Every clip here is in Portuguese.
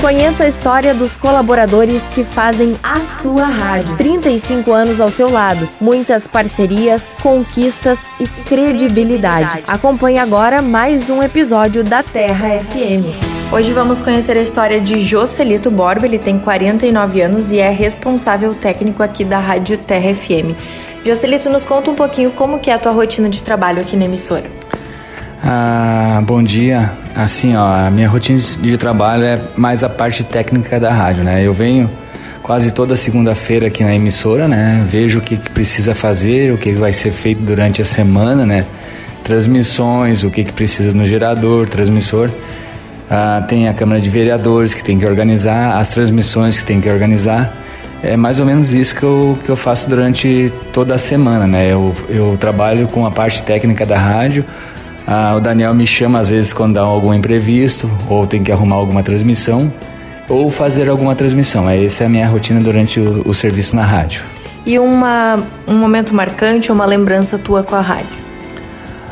Conheça a história dos colaboradores que fazem a sua rádio. 35 anos ao seu lado, muitas parcerias, conquistas e credibilidade. Acompanhe agora mais um episódio da Terra FM. Hoje vamos conhecer a história de Joselito Borba. Ele tem 49 anos e é responsável técnico aqui da Rádio Terra FM. Joselito, nos conta um pouquinho como que é a tua rotina de trabalho aqui na emissora. Ah, bom dia. Assim, ó, a minha rotina de trabalho é mais a parte técnica da rádio, né? Eu venho quase toda segunda-feira aqui na emissora, né? Vejo o que, precisa fazer, o que vai ser feito durante a semana, né? Transmissões, o que, que precisa no gerador, transmissor. Ah, tem a Câmara de Vereadores que tem que organizar, as transmissões que tem que organizar. É mais ou menos isso que eu, que eu faço durante toda a semana, né? Eu, eu trabalho com a parte técnica da rádio, ah, o Daniel me chama às vezes quando dá algum imprevisto, ou tem que arrumar alguma transmissão, ou fazer alguma transmissão. Essa é a minha rotina durante o, o serviço na rádio. E uma, um momento marcante ou uma lembrança tua com a rádio?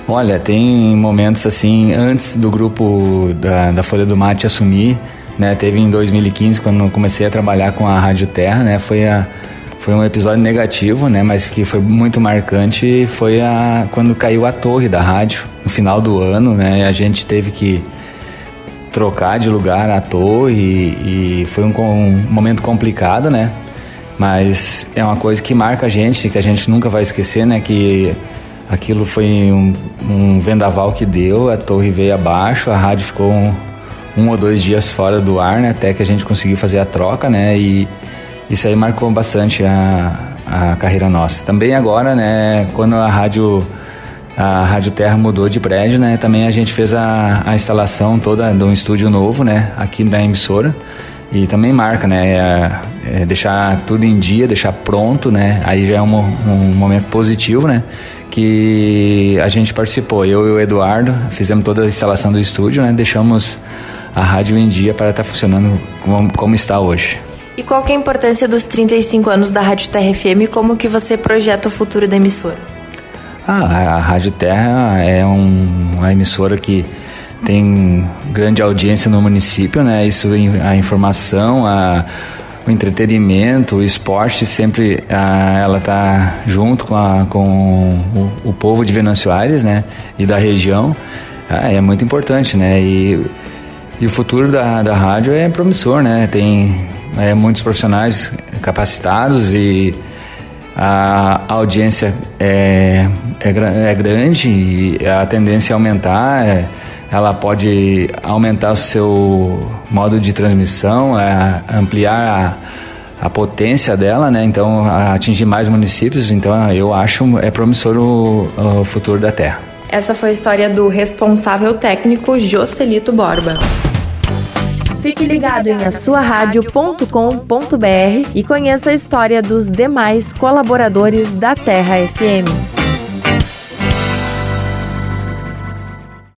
Olha, tem momentos assim, antes do grupo da, da Folha do Mate assumir, né? Teve em 2015, quando comecei a trabalhar com a Rádio Terra, né? Foi a foi um episódio negativo, né? Mas que foi muito marcante. Foi a quando caiu a torre da rádio no final do ano, né? A gente teve que trocar de lugar a torre e, e foi um, um, momento complicado, né? Mas é uma coisa que marca a gente, que a gente nunca vai esquecer, né? Que aquilo foi um, um vendaval que deu, a torre veio abaixo, a rádio ficou um, um ou dois dias fora do ar, né? Até que a gente conseguiu fazer a troca, né? E isso aí marcou bastante a, a carreira nossa. Também agora, né, quando a rádio a Rádio Terra mudou de prédio, né? Também a gente fez a, a instalação toda de um estúdio novo, né? Aqui da emissora. E também marca, né? É, é deixar tudo em dia, deixar pronto, né? Aí já é um, um momento positivo, né? Que a gente participou. Eu e o Eduardo fizemos toda a instalação do estúdio, né? Deixamos a rádio em dia para estar tá funcionando como, como está hoje. E qual é a importância dos 35 anos da Rádio Terra FM como que você projeta o futuro da emissora? Ah, a Rádio Terra é um, uma emissora que tem grande audiência no município, né? Isso a informação, a, o entretenimento, o esporte sempre a, ela tá junto com, a, com o, o, povo de Venâncio Aires, né? E da região. Ah, é muito importante, né? E, e o futuro da, da rádio é promissor, né? Tem é, muitos profissionais capacitados e a audiência é, é, é grande e a tendência a aumentar. É, ela pode aumentar o seu modo de transmissão, é, ampliar a, a, potência dela, né? Então atingir mais municípios. Então eu acho é promissor o, o futuro da Terra. Essa foi a história do responsável técnico Joselito Borba. Fique ligado em asuaradio.com.br e conheça a história dos demais colaboradores da Terra FM.